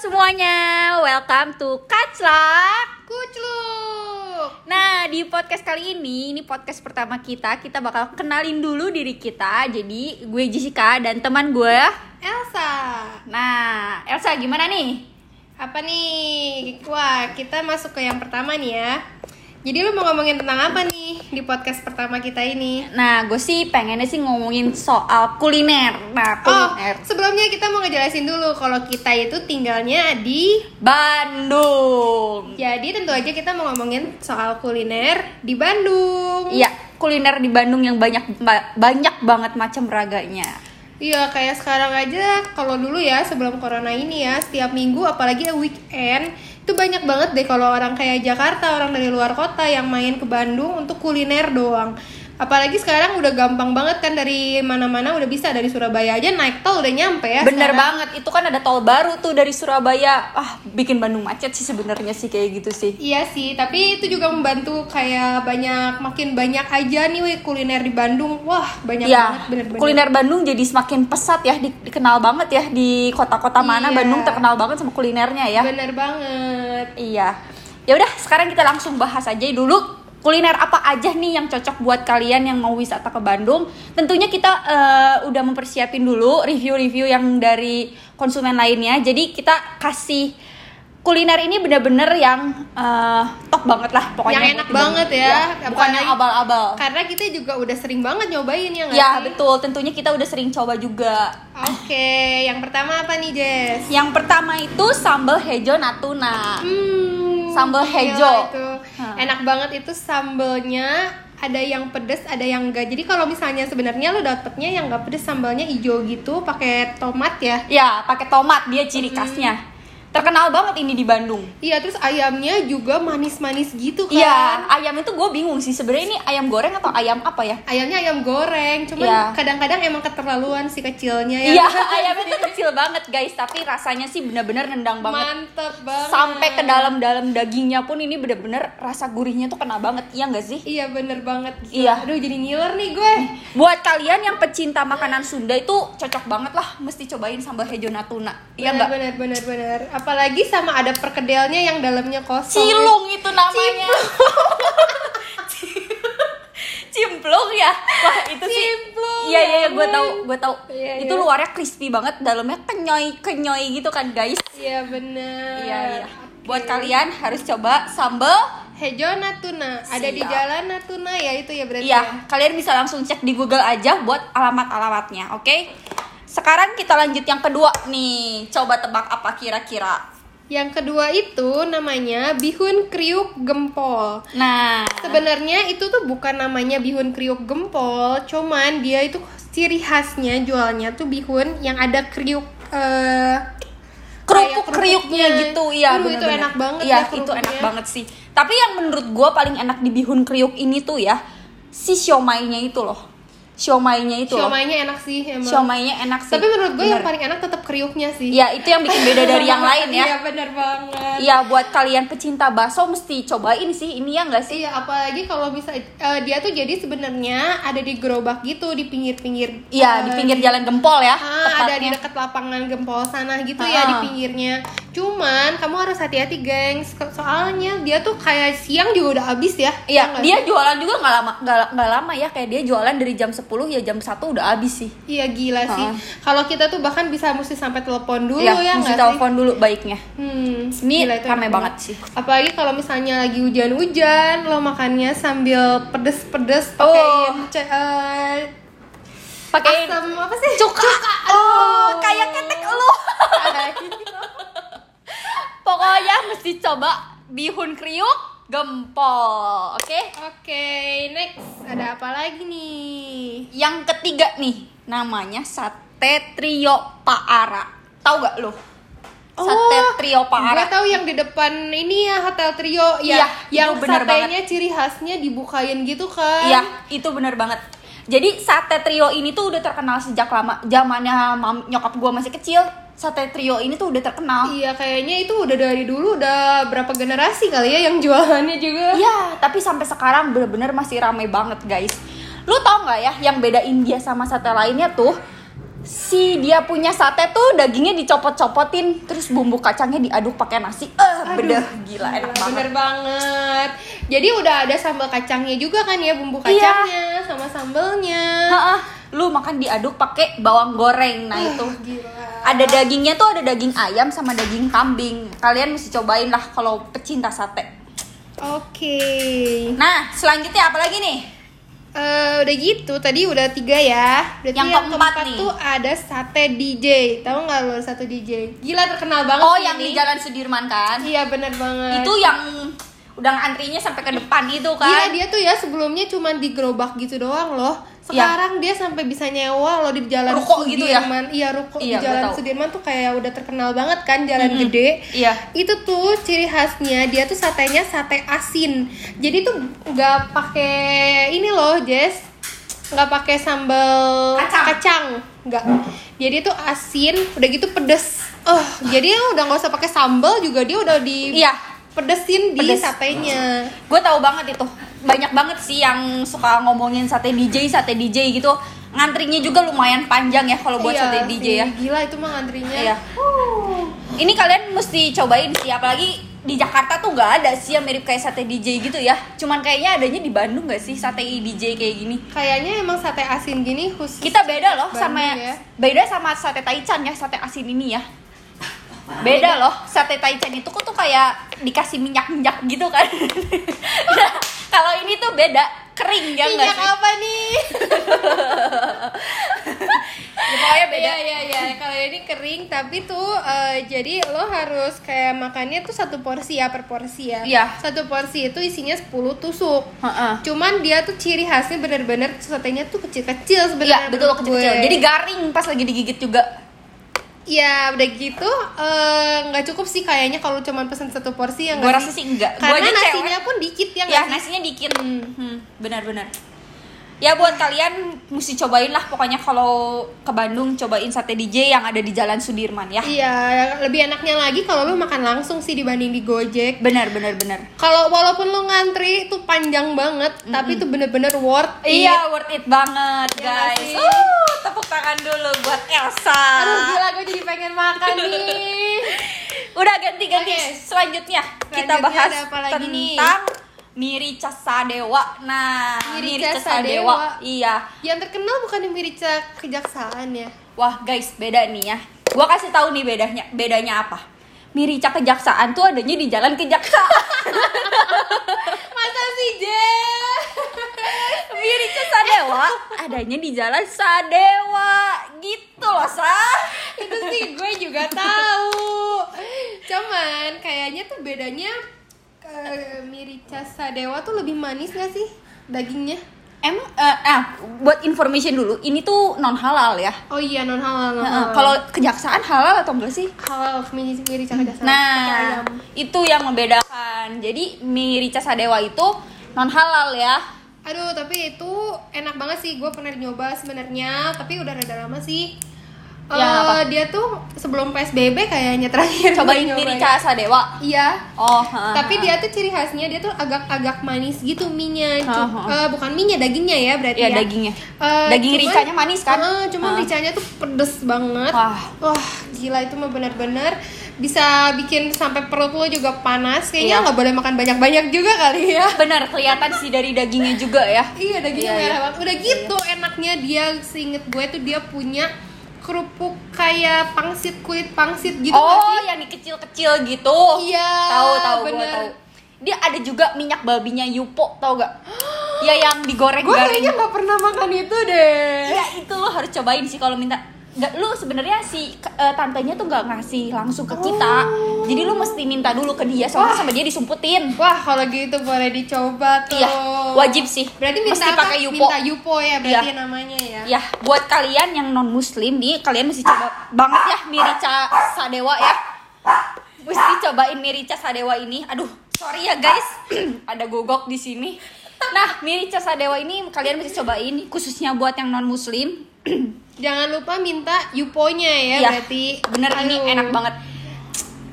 semuanya, welcome to Kaclak Kucluk. Nah, di podcast kali ini, ini podcast pertama kita Kita bakal kenalin dulu diri kita Jadi, gue Jessica dan teman gue Elsa. Nah, Elsa gimana nih? Apa nih? Wah, kita masuk ke yang pertama nih ya. Jadi lu mau ngomongin tentang apa nih di podcast pertama kita ini? Nah, gue sih pengennya sih ngomongin soal kuliner Nah, Oh, kuliner sebelumnya kita mau ngejelasin dulu kalau kita itu tinggalnya di Bandung Jadi tentu aja kita mau ngomongin soal kuliner di Bandung. Iya, kuliner di Bandung yang banyak ba- banyak banget macam raganya Iya, kayak sekarang aja kalau dulu ya sebelum corona ini ya, setiap minggu apalagi weekend itu banyak banget deh kalau orang kayak Jakarta, orang dari luar kota yang main ke Bandung untuk kuliner doang. Apalagi sekarang udah gampang banget kan dari mana-mana udah bisa dari Surabaya aja naik tol udah nyampe ya. Bener sekarang. banget, itu kan ada tol baru tuh dari Surabaya Ah, bikin Bandung macet sih sebenarnya sih kayak gitu sih Iya sih, tapi itu juga membantu kayak banyak makin banyak aja nih weh, kuliner di Bandung. Wah, banyak Iya, banget bener-bener. kuliner Bandung jadi semakin pesat ya, di- dikenal banget ya di kota-kota mana Iya. Bandung terkenal banget sama kulinernya ya. Bener banget. Iya. Ya udah, sekarang kita langsung bahas aja dulu kuliner apa aja nih yang cocok buat kalian yang mau wisata ke Bandung. Tentunya kita eh, udah mempersiapin dulu review-review yang dari konsumen lainnya. Jadi kita kasih kuliner ini bener-bener yang eh, top banget lah pokoknya. Yang enak banget ya. Iya, bukan yang abal-abal. Karena kita juga udah sering banget nyobain ya nggak Ya sih? betul, tentunya kita udah sering coba juga. Oke, yang pertama apa nih Jess? Yang pertama itu sambal hejo natuna. Hmm, Sambal hejo. itu. Enak banget itu sambelnya ada yang pedes, ada yang enggak. Jadi kalau misalnya sebenarnya lo dapetnya yang enggak pedes sambalnya hijau gitu, pakai tomat ya. Ya, pakai tomat dia ciri khasnya. Terkenal banget ini di Bandung. Iya, terus ayamnya juga manis-manis gitu kan. Iya, ayam itu gue bingung sih sebenarnya ini ayam goreng atau ayam apa ya? Ayamnya ayam goreng, cuman Iya. kadang-kadang emang keterlaluan si kecilnya ya. Iya, ayamnya itu kecil banget guys, tapi rasanya sih bener-bener nendang banget. Mantep banget. Sampai ke dalam-dalam dagingnya pun ini bener-bener rasa gurihnya tuh kena banget, iya nggak sih? Iya bener banget. Gila. Iya. Aduh jadi ngiler nih gue. Buat kalian yang pecinta makanan Sunda itu cocok banget lah, mesti cobain sambal hejo natuna. Iya nggak? bener bener bener. Apalagi sama ada perkedelnya yang dalamnya kosong. Cilung itu namanya. Cimplung ya. Wah, itu sih. Cimplung, Iya iya ya gue tahu, gue tahu. Iya, itu iya. luarnya crispy banget, dalamnya kenyoy-kenyoy gitu kan, guys. Iya bener. Iya iya. Buat kalian harus coba sambal Hejo Natuna ada di. Jalan Natuna ya itu ya berarti. Iya, ya? kalian bisa langsung cek di Google aja buat alamat-alamatnya, oke? Sekarang kita lanjut yang kedua nih. Coba tebak apa kira-kira? Yang kedua itu namanya bihun kriuk gempol. Nah, Sebenarnya itu tuh bukan namanya bihun kriuk gempol, cuman dia itu ciri khasnya jualnya tuh bihun yang ada kriuk eh kerupuk kriuknya gitu iya Aduh, itu bener-bener. enak banget iya ya itu enak banget sih tapi yang menurut gua paling enak di bihun kriuk ini tuh ya si siomainya itu loh siomainya itu loh Siomainya enak sih emang. siomainya enak sih Tapi menurut gue yang paling enak tetap kriuknya sih. ya itu yang bikin beda dari yang lain ya Iya bener banget. Iya buat kalian pecinta bakso mesti cobain sih ini ya enggak sih Iya, apalagi kalau bisa eh, dia tuh jadi sebenarnya ada di gerobak gitu di pinggir-pinggir. Iya di eh, pinggir jalan gempol ya Ah, ada di dekat lapangan gempol sana gitu ya Ah. di pinggirnya. Cuman kamu harus hati-hati, gengs. Soalnya dia tuh kayak siang juga udah habis ya. Iya, nggak dia sih? jualan juga nggak lama nggak lama ya kayak dia jualan dari jam 10 ya jam 1 udah habis sih. Iya gila sih. Ah. Kalau kita tuh bahkan bisa mesti sampai telepon dulu Iya, ya mesti sih? telepon dulu baiknya. Hmm, Ini gila, itu rame banget sih. Apalagi kalau misalnya lagi hujan-hujan, lo makannya sambil pedes-pedes pakai Oh. eh, Pakai asam apa sih? cuka. Oh, kayak ketek lu. Pokoknya mesti coba bihun kriuk gempol, oke? Oke, next ada apa lagi nih? Yang ketiga nih, namanya sate trio Pak Ara. Tahu gak lo? Sate trio Pak Ara. Gue tahu yang di depan ini ya Hotel Trio Iya, ya, yang itu bener satenya ciri khasnya dibukain gitu kan? Iya, itu bener banget. Jadi sate trio ini tuh udah terkenal sejak lama. Zamannya mam- nyokap gua masih kecil, sate trio ini tuh udah terkenal. Iya, kayaknya itu udah dari dulu udah berapa generasi kali ya yang jualannya juga. Iya, tapi sampai sekarang bener-bener masih ramai banget guys. Lu tau nggak ya yang bedain dia sama sate lainnya tuh si dia punya sate tuh dagingnya dicopot-copotin terus bumbu kacangnya diaduk pakai nasi eh bedah gila enak banget Bener banget. Jadi udah ada sambal kacangnya juga kan ya bumbu Iya. kacangnya sama sambelnya. Ha-ha, lu makan diaduk pakai bawang goreng nah itu Gila. ada dagingnya tuh ada daging ayam sama daging kambing kalian mesti cobain lah kalau pecinta sate Oke. nah selanjutnya apa lagi nih Eh, udah gitu tadi udah tiga ya. Berarti Yang keempat nih. tuh ada sate DJ. Tahu nggak lo sate DJ? Gila terkenal banget. oh sih yang ini. di Jalan Sudirman kan Iya bener banget. itu yang udah antrinya sampai ke depan itu Gila kan dia tuh ya sebelumnya cuma di gerobak gitu doang loh. Sekarang dia sampai bisa nyewa loh di jalan Iya. Ruko gitu ya? Sudirman. Iya ruko Iya, di jalan. Sudirman tuh kayak udah terkenal banget kan jalan Mm-mm. gede. Iya. Itu tuh ciri khasnya dia tuh satenya sate asin. Jadi tuh nggak pakai ini loh Jess, nggak pakai sambal Kacang. nggak. Jadi tuh asin, udah gitu pedes. Oh, jadi udah nggak usah pakai sambal juga dia udah di iya pedesin di Pedes. satenya. gue tahu banget itu banyak banget sih yang suka ngomongin sate DJ sate DJ gitu ngantrinya juga lumayan panjang ya kalau buat Iya sate DJ sih, ya Gila itu mah ngantrinya. Iya. Ini kalian mesti cobain sih, apalagi di Jakarta tuh nggak ada sih yang mirip kayak sate DJ gitu ya. Cuman kayaknya adanya di Bandung nggak sih sate DJ kayak gini? Kayaknya emang sate asin gini khusus. Kita beda loh Bandung sama ya. beda sama sate Taichan ya, sate asin ini ya. Beda loh, sate Taichan itu tuh kayak dikasih minyak-minyak gitu kan. Nah, kalau ini tuh beda, kering ya Minyak sih? apa nih? Ya, pokoknya beda. Iya iya iya. Kalau ini kering tapi tuh eh, jadi lo harus kayak makannya tuh satu porsi ya per porsi ya. Iya. Satu porsi itu isinya 10 tusuk. Heeh. Cuman dia tuh ciri khasnya bener-bener satenya tuh kecil-kecil Iya sebenarnya. betul menurut kecil-kecil. Jadi garing pas lagi digigit juga. Ya udah gitu eh, nggak cukup sih kayaknya kalau cuma pesen satu porsi yang Gue rasa sih enggak. Gua Karena aja cewek. nasinya pun dikit ya ya sih? nasinya dikit hmm, benar-benar ya buat kalian mesti cobain lah pokoknya kalau ke Bandung cobain sate DJ yang ada di Jalan Sudirman ya Iya, lebih enaknya lagi kalau lu makan langsung sih dibanding di Gojek. benar benar benar Kalau walaupun lu ngantri itu panjang banget, tapi itu bener-bener worth it. iya worth it banget Iya guys sih? uh, tepuk tangan dulu buat Elsa Aduh gila gue jadi pengen makan nih. udah ganti-ganti Oke. selanjutnya kita Selanjutnya bahas ada apa lagi nih? Mirica Sadewa nah Mirica Mirica, Sadewa. Sadewa iya Yang terkenal bukan di Mirica Kejaksaan ya. Wah guys beda nih ya Gua kasih tahu nih bedanya Bedanya apa Mirica Kejaksaan tuh adanya di jalan Kejaksaan Masa sih, Jess? Mirica Sadewa adanya di jalan Sadewa Gitu loh Sa itu sih gue juga tahu. Cuman kayaknya tuh bedanya eh, Mirica Sadewa tuh lebih manis gak sih dagingnya? Emang eh, ah, buat information dulu Ini tuh non halal ya Oh iya non halal non halal. Kalau Kejaksaan halal atau enggak sih? halal Mirica Kejaksaan pakai Nah, ayam. itu yang membedakan. Jadi Mirica Sadewa itu non halal ya. Aduh, tapi itu enak banget sih. Gue pernah nyoba sebenarnya, tapi udah rada lama sih. Ya, Eh, apa? dia tuh sebelum PSBB kayaknya terakhir Cobain gue nyobain. Mirica Sadewa. Iya. Oh, ha, Tapi ha. dia tuh ciri khasnya dia tuh agak-agak manis gitu minyak. Ha, ha. bukan minyak, dagingnya ya berarti Iya, ya. dagingnya. Eh, Daging cuman- ricanya manis kan? Eh, cuman Ha. ricanya tuh pedes banget. Wah. Wah, gila itu mah bener-bener bisa bikin sampai perut lo juga panas. Kayaknya Iya. nggak boleh makan banyak-banyak juga kali ya. Bener kelihatan sih dari dagingnya juga ya. Iya dagingnya Iya, merah iya. banget. Udah gitu enaknya dia seinget gue tuh dia punya kerupuk kayak pangsit kulit pangsit gitu oh, sih? yang kecil-kecil gitu. Iya, Tahu tahu bener. tahu. Dia ada juga minyak babinya Yupo, tau gak? ya yang digoreng Gue kayaknya nggak pernah makan itu deh. Ya itu lo harus cobain sih kalau minta nggak lu sebenarnya si eh, tantenya tuh nggak ngasih langsung ke kita jadi lu mesti minta dulu ke dia soalnya sama dia disumputin Wah kalau gitu boleh dicoba tuh. Iya, wajib sih. Berarti minta Mesti apa? pakai Yupo. Minta Yupo ya berarti Iya. namanya ya. ya buat kalian yang non muslim nih kalian mesti coba banget ya Mirica Sadewa ya mesti cobain Mirica Sadewa ini aduh sorry ya guys ada gogok di sini nah Mirica Sadewa ini kalian mesti cobain khususnya buat yang non muslim Jangan lupa minta Yuponya ya Iya, berarti. bener ini Aduh, enak banget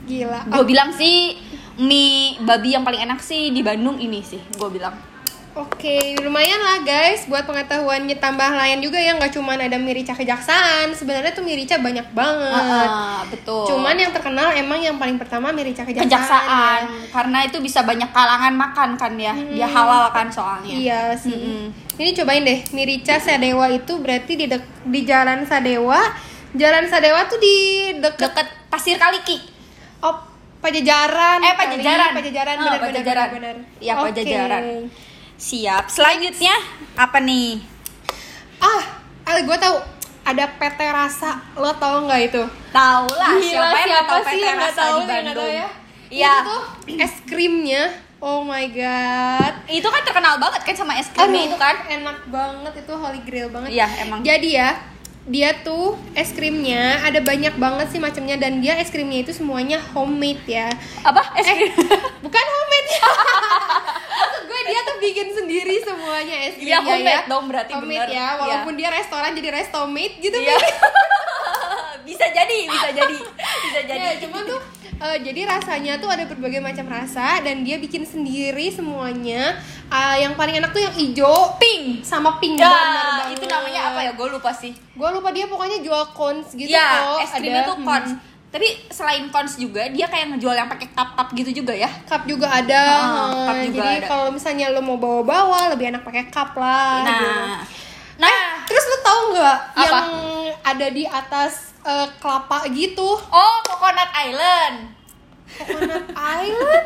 Gila. gue bilang sih mie babi yang paling enak sih di Bandung ini sih gue bilang Oke, lumayan lah guys buat pengetahuannya tambah lain juga ya nggak cuma ada mirica kejaksaan. Sebenarnya tuh mirica banyak banget. Ah, betul. Cuman yang terkenal emang yang paling pertama mirica kejaksaan. kejaksaan ya. karena itu bisa banyak kalangan makan kan ya. Dia halal kan soalnya. Iya sih. Mm-mm. Ini cobain deh, mirica Sadewa itu berarti di dek- di Jalan Sadewa. Jalan Sadewa tuh di deket Deket Pasir Kaliki. oh Pajajaran. Eh, kali. Pajajaran. Pajajaran Oh, benar Pajajaran. benar. Iya, Oke. Pajajaran. Siap. Selanjutnya apa nih? Ah, Ale gue tahu ada PT Rasa. Lo tau nggak itu? Tahu lah Gila, siapa yang nggak tahu sih PT yang Rasa tahu, di Bandung? ya? Iya. Itu tuh es krimnya. Oh my god. Itu kan terkenal banget kan sama es krimnya Aduh, itu kan? enak banget itu holy grail banget. Iya, emang. Jadi ya, dia tuh es krimnya ada banyak banget sih macamnya dan dia es krimnya itu semuanya homemade ya. Apa? Es krim? Bukan homemade ya. Maksud gue dia tuh bikin sendiri semuanya es Iya, krimnya homemade ya. dong, berarti homemade bener. ya, walaupun dia restoran jadi restomate gitu Iya. bisa jadi, bisa jadi. Bisa jadi. Ya, cuman tuh eh, jadi rasanya tuh ada berbagai macam rasa dan dia bikin sendiri semuanya. Ah, yang paling enak tuh yang hijau, pink. sama pink Ya, bener itu banget. namanya apa ya? Gue lupa sih. Gue lupa dia pokoknya jual cones gitu ya, kok. es krimnya tuh cons. Hmm. Tapi selain cons juga, dia kayak ngejual yang pakai cup-cup gitu juga ya. Cup juga ada. Ah, cup juga Jadi kalau misalnya lo mau bawa-bawa lebih enak pakai cup lah. gitu. Nah, nah, Terus lo tau nggak yang ada di atas eh, kelapa gitu? oh Coconut Island. Coconut Island?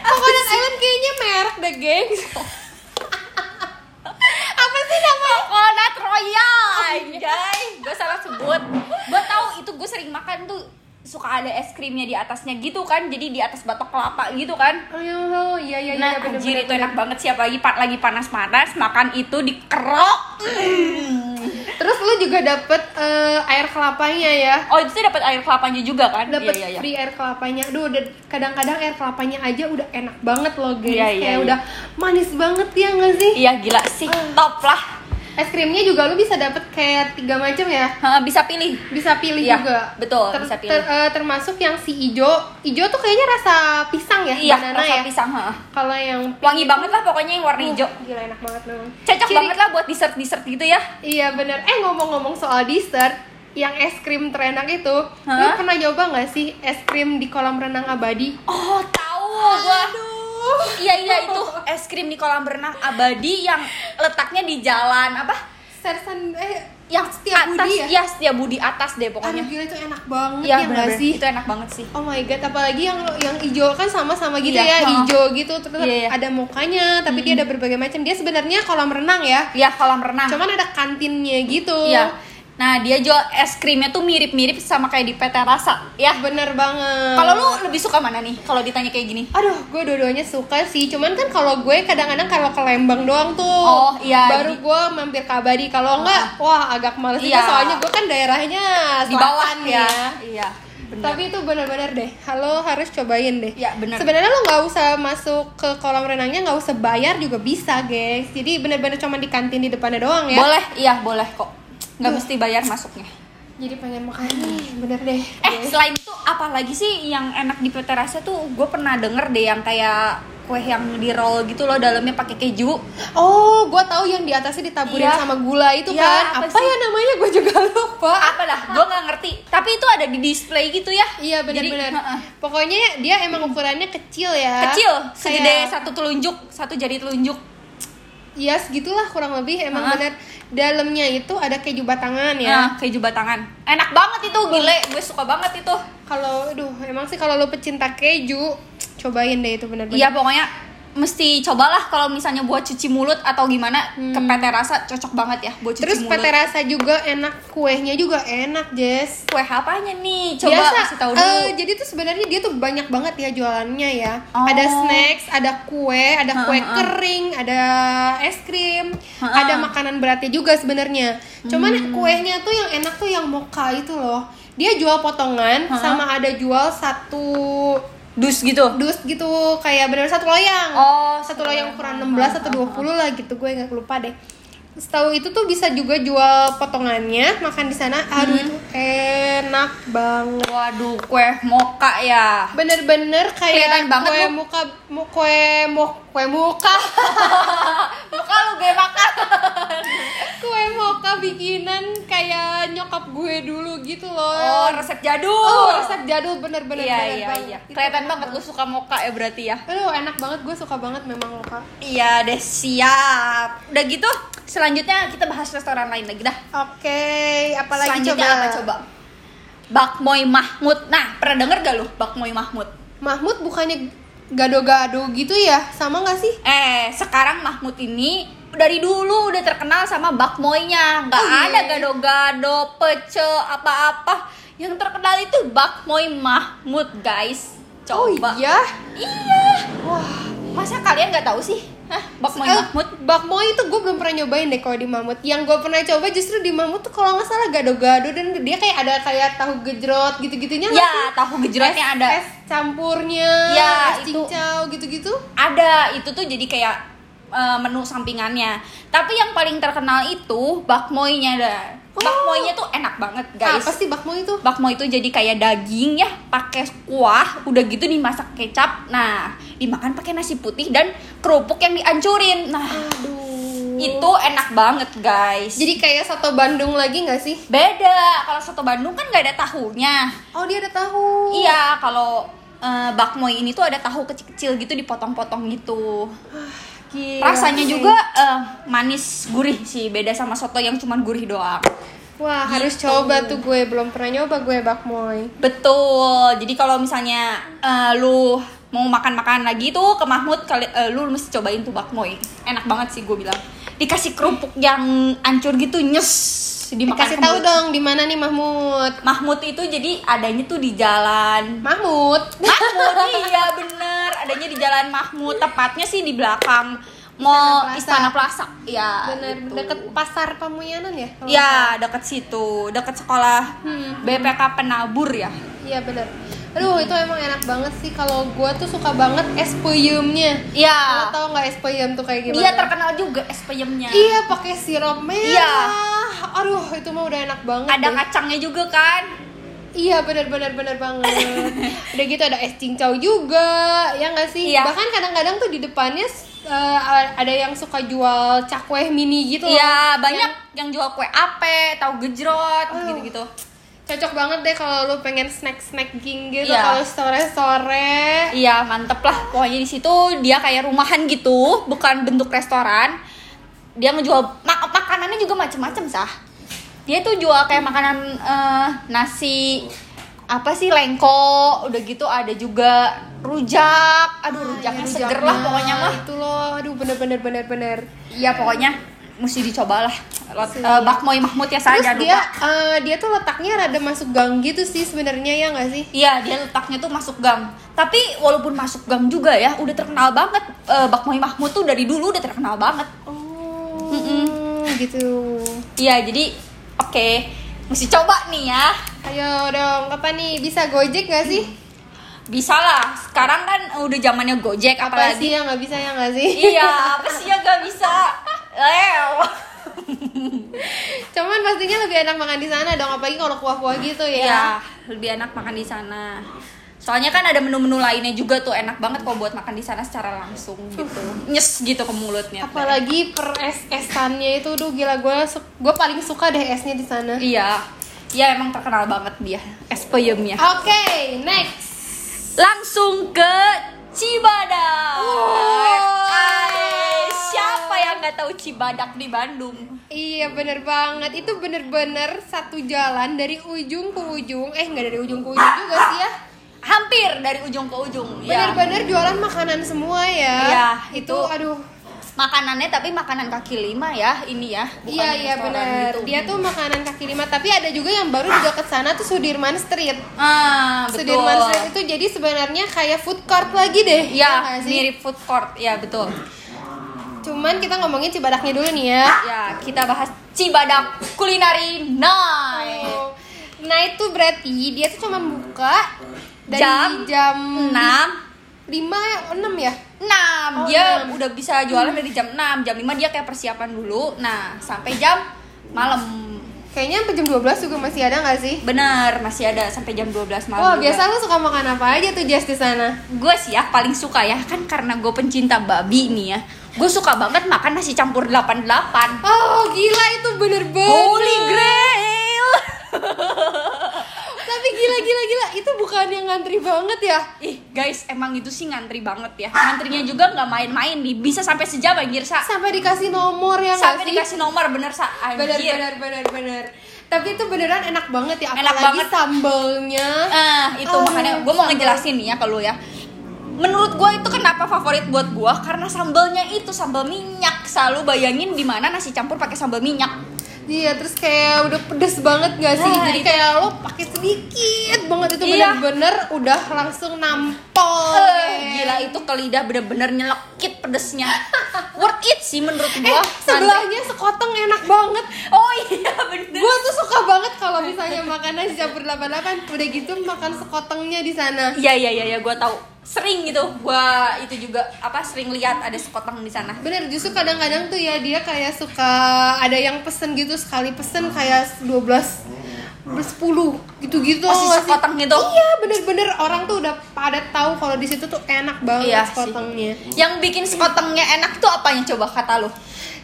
Coconut Island kayaknya merek deh, gengs. Apa sih namanya? Coconut Royal, anjay. Gue salah sebut. Gue tahu itu gue sering makan tuh suka ada es krimnya di atasnya gitu kan. Jadi di atas batok kelapa gitu kan. Oh iya iya iya Nah, bener, anjir bener, itu bener. enak banget sih apalagi pa- lagi panas-panas makan itu dikerok. Mm. Lo juga dapet eh, air kelapanya ya? Oh, itu tuh dapat air kelapanya juga kan? Dapet Iya, iya, iya. free air kelapanya. Udah kadang-kadang air kelapanya aja udah enak banget loh, guys. Iya, iya, Kayak iya. udah manis banget ya nggak sih? Iya, gila sih. Top lah. Es krimnya juga lo bisa dapet kayak tiga macam ya. Ha, bisa pilih. Bisa pilih Iya, juga. betul, bisa pilih. ter- eh, termasuk yang si ijo. Ijo tuh kayaknya rasa pisang ya, Iya, banana rasa ya. pisang, ha. Kalau yang Wangi banget lah pokoknya yang warna hijau. Uh, gila enak banget memang. Cocok Ciri- banget lah buat dessert-dessert gitu ya. Iya bener. Eh ngomong-ngomong soal dessert, yang es krim terenak itu, Hah? lu pernah coba nggak sih es krim di kolam renang abadi? Oh, tahu gua. Iya, iya itu es krim di kolam renang abadi yang letaknya di jalan apa? Sersan eh Yang Setia atas, Budi ya? Iya, Setia Budi atas deh aduh pokoknya. gila itu enak banget Iya, ya bener-bener. sih? Itu enak banget sih. Oh my god, apalagi yang yang hijau kan sama-sama gitu Iya, ya, hijau gitu terus Iya, iya. ada mukanya, tapi dia ada berbagai macam. Dia sebenarnya kolam renang ya. Iya, kolam renang. Cuman ada kantinnya gitu. Iya. Nah, dia jual es krimnya tuh mirip-mirip sama kayak di PT Rasa, ya. Bener banget. Kalau lu lebih suka mana nih kalau ditanya kayak gini? Aduh, gue dua-duanya suka sih. Cuman kan kalau gue kadang-kadang kalau ke Lembang doang tuh. Oh, iya, Baru di- gue mampir ke Abadi. Kalau enggak, wah agak males Iya. juga soalnya gue kan daerahnya Di bawah selatan ya. Iya. bener. Tapi itu benar-benar deh. Halo harus cobain deh. Ya, bener. Sebenarnya lo nggak usah masuk ke kolam renangnya, nggak usah bayar juga bisa, guys. Jadi benar-benar cuma di kantin di depannya doang ya. Boleh, iya boleh kok. Nggak mesti bayar masuknya. Jadi pengen makan nih, bener deh. Eh, guys. selain itu apa lagi sih yang enak di PT Rasa tuh? Gue pernah denger deh yang kayak kue yang di roll gitu loh dalamnya pakai keju. Oh, gue tahu yang di atasnya ditaburin Iya. sama gula itu Iya, kan. apa Apa, sih? ya namanya? Gue juga lupa. Apa dah? Gue nggak ngerti. Tapi itu ada di display gitu ya? Iya benar-benar. heeh. Pokoknya dia emang ukurannya kecil ya. Kecil, segede Kayak- satu telunjuk, satu jari telunjuk. Iya segitulah kurang lebih emang benar. Dalamnya itu ada keju batangan ya. Nah, keju batangan. Enak banget itu, gile. Gue suka banget itu. Kalau, aduh, emang sih kalau lo pecinta keju, cobain deh itu benar-benar. Iya, pokoknya mesti cobalah kalau misalnya buat cuci mulut atau gimana ke PT Rasa cocok banget ya buat cuci Hmm. Terus mulut. PT Rasa juga enak, kuehnya juga enak, Jess. kue apanya nih? Coba Biasa, kasih tahu dulu. eh, jadi tuh sebenarnya dia tuh banyak banget ya jualannya ya. Oh. Ada snacks, ada kue, ada kue Ha-ha. kering, ada es krim, Ha-ha. ada makanan beratnya juga sebenarnya. Cuman Hmm. kuehnya tuh yang enak tuh yang mocha itu loh. Dia jual potongan sama ada jual satu dus gitu. dus gitu kayak bener satu loyang. Oh, satu loyang ukuran 16 atau 20 lah gitu gue nggak lupa deh. Setahu itu tuh bisa juga jual potongannya makan di sana aduh itu enak banget Waduh, kue moka ya. bener-bener Kelihatan kayak banget kue lu. muka mu- kue mu kue muka Muka lu gue makan. kue moka bikinan kayak nyokap gue dulu gitu loh Oh, resep jadul. Oh, resep jadul bener-bener Iya, bener iya, banget. iya. Kelihatan banget lu suka moka ya berarti ya. Aduh, enak banget gue suka banget memang lo kak. Iya deh, siap. Udah gitu, selanjutnya kita bahas restoran lain lagi dah. Oke, apalagi selanjutnya coba? apa coba? Bakmoy Mahmud. Nah, pernah denger gak lu Bakmoy Mahmud? Mahmud bukannya gado-gado gitu ya? Sama nggak sih? Eh, sekarang Mahmud ini dari dulu udah terkenal sama bakmoynya. Nggak Oh, iya. ada gado-gado, pece, apa-apa. Yang terkenal itu bakmoy Mahmud, guys. Coba. Oh iya? Iya. Wah, Masa kalian nggak tahu sih? Hah, bakmoy Eh, Mahmud? Bakmoy itu gue belum pernah nyobain deh kalau di Mahmud. Yang gue pernah coba justru di Mahmud tuh kalau nggak salah gado-gado dan dia kayak ada kayak tahu gejrot gitu-gitunya Ya, tahu gejrotnya Es- ada. Es campurnya, Ya, es itu. cincau gitu-gitu. Ada, itu tuh jadi kayak eh, menu sampingannya. Tapi yang paling terkenal itu bakmoynya dah. Oh. Bakmoynya tuh enak banget, guys. Apa sih bakmoy itu? Bakmoy itu jadi kayak daging ya, pakai kuah, udah gitu dimasak kecap. Nah, dimakan pakai nasi putih dan kerupuk yang dihancurin. Nah, Aduh. itu enak banget, guys. jadi kayak soto Bandung lagi nggak sih? beda. Kalau soto Bandung kan nggak ada tahunya. Oh dia ada tahu. Iya, kalau eh, bakmoy ini tuh ada tahu kecil-kecil gitu dipotong-potong gitu. Gila Rasanya sih. juga eh, manis gurih sih, beda sama soto yang cuman gurih doang. Wah harus Gitu. coba tuh gue belum pernah nyoba gue bakmoy. Betul. Jadi kalau misalnya eh, lu mau makan-makan lagi tuh ke Mahmud kali eh, lu mesti cobain tuh bakmoy. Enak banget sih gue bilang. Dikasih kerupuk yang ancur gitu nyes dimakan Kasih tahu dong di mana nih Mahmud. Mahmud itu jadi adanya tuh di jalan Mahmud. Mahmud iya bener adanya di jalan Mahmud tepatnya sih di belakang mall Istana Plaza, ya Bener gitu. deket pasar Pamuyanan ya? kalau ya deket situ deket sekolah Hmm. BPK Penabur ya Iya bener. Aduh itu emang enak banget sih kalau gue tuh suka banget es peyemnya. Lo Iya tau nggak es peyem tuh kayak gimana? dia terkenal juga es peyemnya Iya pakai sirup merah. Iya. Aduh itu mah udah enak banget. ada deh. kacangnya juga kan Iya bener bener banget. Udah gitu ada es cincau juga, ya nggak sih? Iya. Bahkan kadang-kadang tuh di depannya eh, ada yang suka jual cakwe mini gitu. loh. Iya banyak yang jual kue ape tahu gejrot Aduh. gitu-gitu Cocok banget deh kalau lu pengen snack-snacking gitu Iya. kalau sore-sore. Iya mantep lah pokoknya di situ dia kayak rumahan gitu bukan bentuk restoran dia ngejual mak- makanannya juga macem-macem sah dia tuh jual kayak makanan eh, nasi apa sih lengko udah gitu ada juga rujak aduh rujaknya Iya, seger lah pokoknya mah Itu loh, aduh bener-bener bener-bener. iya pokoknya mesti dicoba lah Lot- Siap. eh, bakmoy mahmud ya saya Terus dia lupa eh, dia tuh letaknya rada masuk gang gitu sih sebenarnya ya nggak sih? Iya, dia letaknya tuh masuk gang. Tapi walaupun masuk gang juga ya, udah terkenal banget. Eh, Bakmoy Mahmud tuh dari dulu udah terkenal banget. Oh, gitu. Iya, jadi oke, mesti coba nih ya. Ayo dong, apa nih bisa Gojek gak sih? Bisa lah. Sekarang kan udah zamannya Gojek Apa apalagi. sih yang nggak bisa ya nggak sih? iya, apa sih yang gak bisa? Lew. Cuman pastinya lebih enak makan di sana dong, apalagi kalau kuah-kuah gitu ya. Iya, lebih enak makan di sana. Soalnya kan ada menu-menu lainnya juga tuh enak banget kok buat makan di sana secara langsung gitu. Nyes gitu ke mulutnya. Apalagi per es esannya itu, duh gila gue gue paling suka deh esnya di sana. Iya. Iya emang terkenal banget dia es peyemnya. Oke, next. Langsung ke Cibadak. Wow. Siapa yang nggak tahu Cibadak di Bandung? Iya bener banget, itu bener-bener satu jalan dari ujung ke ujung Eh nggak dari ujung ke ujung juga sih ya Hampir dari ujung ke ujung. Ya. Bener-bener jualan makanan semua ya Iya, Itu itu- aduh Makanannya tapi makanan kaki lima ya ini ya. Iya iya bener gitu. Dia tuh makanan kaki lima Tapi ada juga yang baru di dekat sana tuh Sudirman Street Ah, betul. Sudirman Street itu jadi sebenarnya kayak food court lagi deh Ya, sih? mirip food court. Ya, betul. Cuman kita ngomongin Cibadaknya dulu nih ya Ya, kita bahas Cibadak Culinary Night. Oh. Nah itu berarti dia tuh cuma buka dari Jam jam 6 lima ya enam ya? 6 Oh, dia 6. udah bisa jualan dari jam 6 jam 5 dia kayak persiapan dulu. Nah sampai jam malam. Kayaknya sampai jam 12 juga masih ada nggak sih? Bener masih ada sampai jam 12 malam Wah juga. biasa lu suka makan apa aja tuh Jess di sana? Gue sih ya paling suka ya. Kan karena gue pencinta babi nih ya. Gue suka banget makan nasi campur 88 Oh gila itu bener-bener Holy Grail gila gila gila. Itu bukan yang ngantri banget ya? Ih guys emang itu sih ngantri banget ya. Ngantrinya juga nggak main-main nih. Bisa sampai sejam anjir sa. Sampai dikasih nomor ya sampai sih? dikasih nomor bener sa. Bener bener bener bener. Tapi itu beneran enak banget ya Enak Apalagi banget. sambelnya. Ah, itu Ah, makanya gue mau ngejelasin nih ya ke lu ya. Menurut gue itu kenapa favorit buat gue karena sambalnya itu sambal minyak. Selalu bayangin di mana nasi campur pakai sambal minyak. Iya terus kayak udah pedes banget gak sih Nah, Jadi itu. kayak lo pakai sedikit banget itu Iya. bener-bener udah langsung nampol Eh, deh. gila itu ke lidah bener-bener nyelekit pedesnya. Worth it sih menurut gue. Eh sebelahnya sekoteng enak banget Oh iya bener. Gue tuh suka banget kalau misalnya makan nasi campur 88 Udah gitu makan sekotengnya di sana Iya iya iya ya, gue tahu. Sering gitu. Gua itu juga apa sering lihat ada sekoteng di sana. Bener, justru kadang-kadang tuh ya dia kayak suka ada yang pesen gitu sekali pesen kayak 12 10 gitu-gitu Oh, si sekoteng itu? Iya, bener-bener orang tuh udah pada tahu kalau di situ tuh enak banget Iya sih. sekotengnya. Yang bikin sekotengnya enak tuh apanya coba kata lu?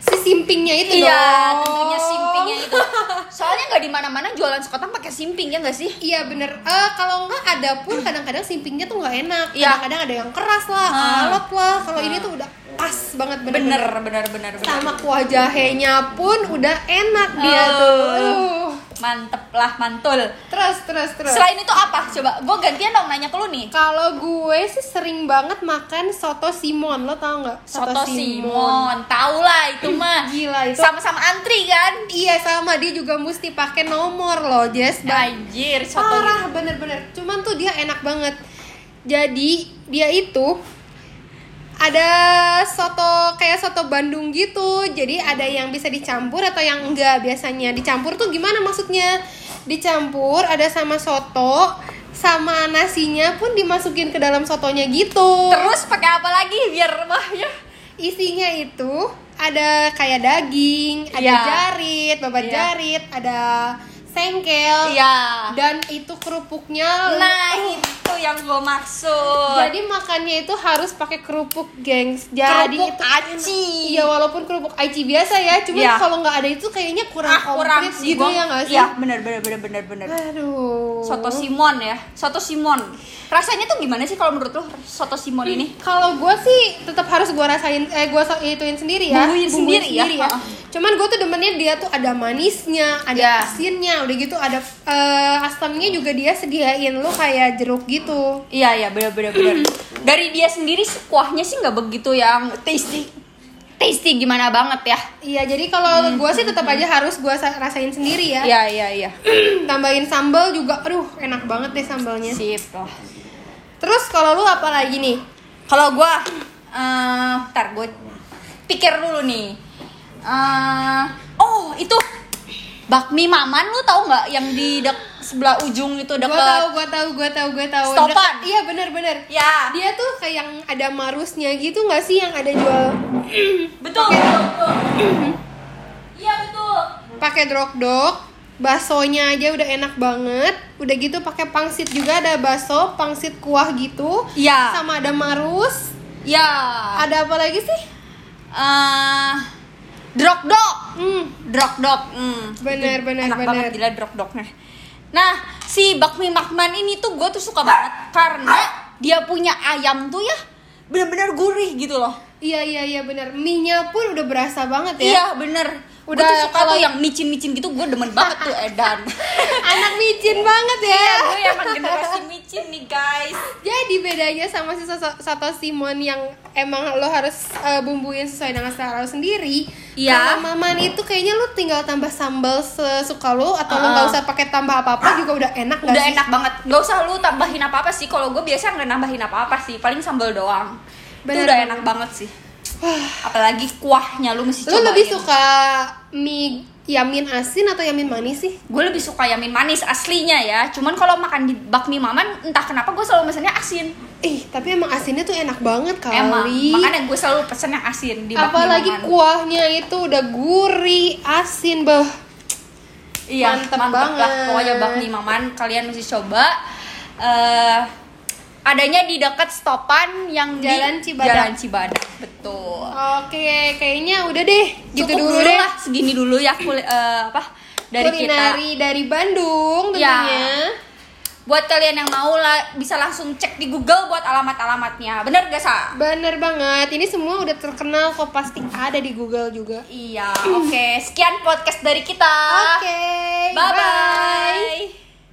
Si simpingnya itu iya, dong. tentunya simpingnya itu. Soalnya nggak di mana-mana jualan sekoteng pakai simping ya nggak sih? Iya bener, Eh kalau nggak ada pun kadang-kadang simpingnya tuh nggak enak Iya. Kadang-kadang ada yang keras lah, Hmm. alot lah Kalau ini Hmm. tuh udah pas banget Bener, bener-bener bener, bener, bener. Sama kuah jahenya pun udah enak dia Oh. tuh Aduh. Mantep lah, mantul. Terus, terus, terus Selain itu apa? Coba, gue gantian dong nanya ke lu nih. Kalau gue sih sering banget makan soto Simon, lo tau nggak? Soto Simon, tau lah itu mah. Gila itu. Sama-sama antri kan? Iya sama dia juga mesti pakai nomor loh, Jess. Ba- Anjir, soto Parah bener-bener. Cuman tuh dia enak banget. Jadi dia itu ada soto kayak soto Bandung gitu. Jadi ada yang bisa dicampur atau yang enggak biasanya. Dicampur tuh gimana maksudnya? Dicampur ada sama soto sama nasinya pun dimasukin ke dalam sotonya gitu. Terus pakai apa lagi biar wah ya? isinya itu ada kayak daging, ada Iya. jarit, babat Iya. jarit, ada sengkel, Iya. dan itu kerupuknya. Nah, uh, itu yang gue maksud. jadi makannya itu harus pakai kerupuk, gengs. Jadi Kerupuk itu aci. Iya, walaupun kerupuk aci biasa ya, cuma Iya. kalau nggak ada itu kayaknya kurang ah, kurang sih gitu gua- ya nggak sih? Iya, bener bener bener bener bener. Aduh. Soto Simon ya, soto Simon. Rasanya tuh gimana sih kalau menurut lo soto Simon ini? Kalau gue sih tetap harus gue rasain, eh gue ituin sendiri ya, Bumbuin sendiri ya? Heeh. Cuman gue tuh demennya dia tuh ada manisnya, ada Ya. asinnya, udah gitu ada eh, asamnya juga dia sediain lu kayak jeruk gitu. Iya iya bener bener bener. Dari dia sendiri sih, kuahnya sih nggak begitu yang tasty, tasty gimana banget ya? Iya, jadi kalau gue sih tetap aja harus gue rasain sendiri ya. Iya iya iya. Tambahin sambal juga, aduh enak banget deh sambalnya. Sip lah. Terus kalau lu apa lagi nih? Kalau gua, eh, ntar gue pikir dulu nih. Eh, oh itu bakmi maman lu tahu nggak yang di dek sebelah ujung itu dekat tahu, gue tahu, gue tahu, gue tahu. Stopan. Iya bener-bener. ya Dia tuh kayak yang ada marusnya gitu nggak sih yang ada jual? Betul betul betul. iya betul. Pakai drok-dok baksonya aja udah enak banget. Udah gitu pakai pangsit juga ada bakso pangsit kuah gitu. Iya. sama ada marus. Ya ada apa lagi sih? Eh drok dok hmm. Drok dok hmm. Bener, Itu bener, enak bener. banget gila drok doknya nah si bakmi makman ini tuh gue tuh suka banget karena dia punya ayam tuh ya bener-bener gurih gitu loh iya iya iya bener. Mie nya pun udah berasa banget ya. Iya bener. Udah, Udah tuh suka kalau- tuh yang micin-micin gitu Gue demen banget tuh Edan. Anak micin banget ya. Gue emang generasi micin nih guys. Jadi bedanya sama si soto, soto Simon yang emang lo harus eh, bumbuin sesuai dengan selera lo sendiri. Iya. Kalau maman itu kayaknya lo tinggal tambah sambal sesuka lo atau lo Uh-uh. nggak usah pakai tambah apa-apa juga udah enak nggak Udah sih? enak banget. Gak usah lu tambahin apa-apa sih. Kalau gue biasa nggak nambahin apa-apa sih. Paling sambal doang Bener Itu udah enak banget sih. Apalagi kuahnya lu mesti Lo cobain lebih suka mie yamin asin atau yamin manis sih? Gue lebih suka yamin manis aslinya ya. Cuman kalau makan di bakmi maman entah kenapa gue selalu pesennya asin. Ih, tapi emang asinnya tuh enak banget kali. emang makanya gue selalu pesen yang asin di bakmi Apalagi maman. kuahnya itu udah gurih, asin, bah. iya mantep mantep, lah. banget. pokoknya bakmi maman kalian mesti coba. Eh adanya di dekat stopan yang Jalan di Cibadak. Jalan Cibadak betul Oke, kayaknya udah deh. Gitu Cukup dulu, dulu deh. lah segini dulu ya kuli- eh, apa dari kita Kulineri dari Bandung Ya. tentunya. buat kalian yang mau lah bisa langsung cek di Google buat alamat-alamatnya bener gak sa? Bener banget. Ini semua udah terkenal kok pasti ada di Google juga. Iya, oke. Sekian podcast dari kita. Oke. Bye-bye.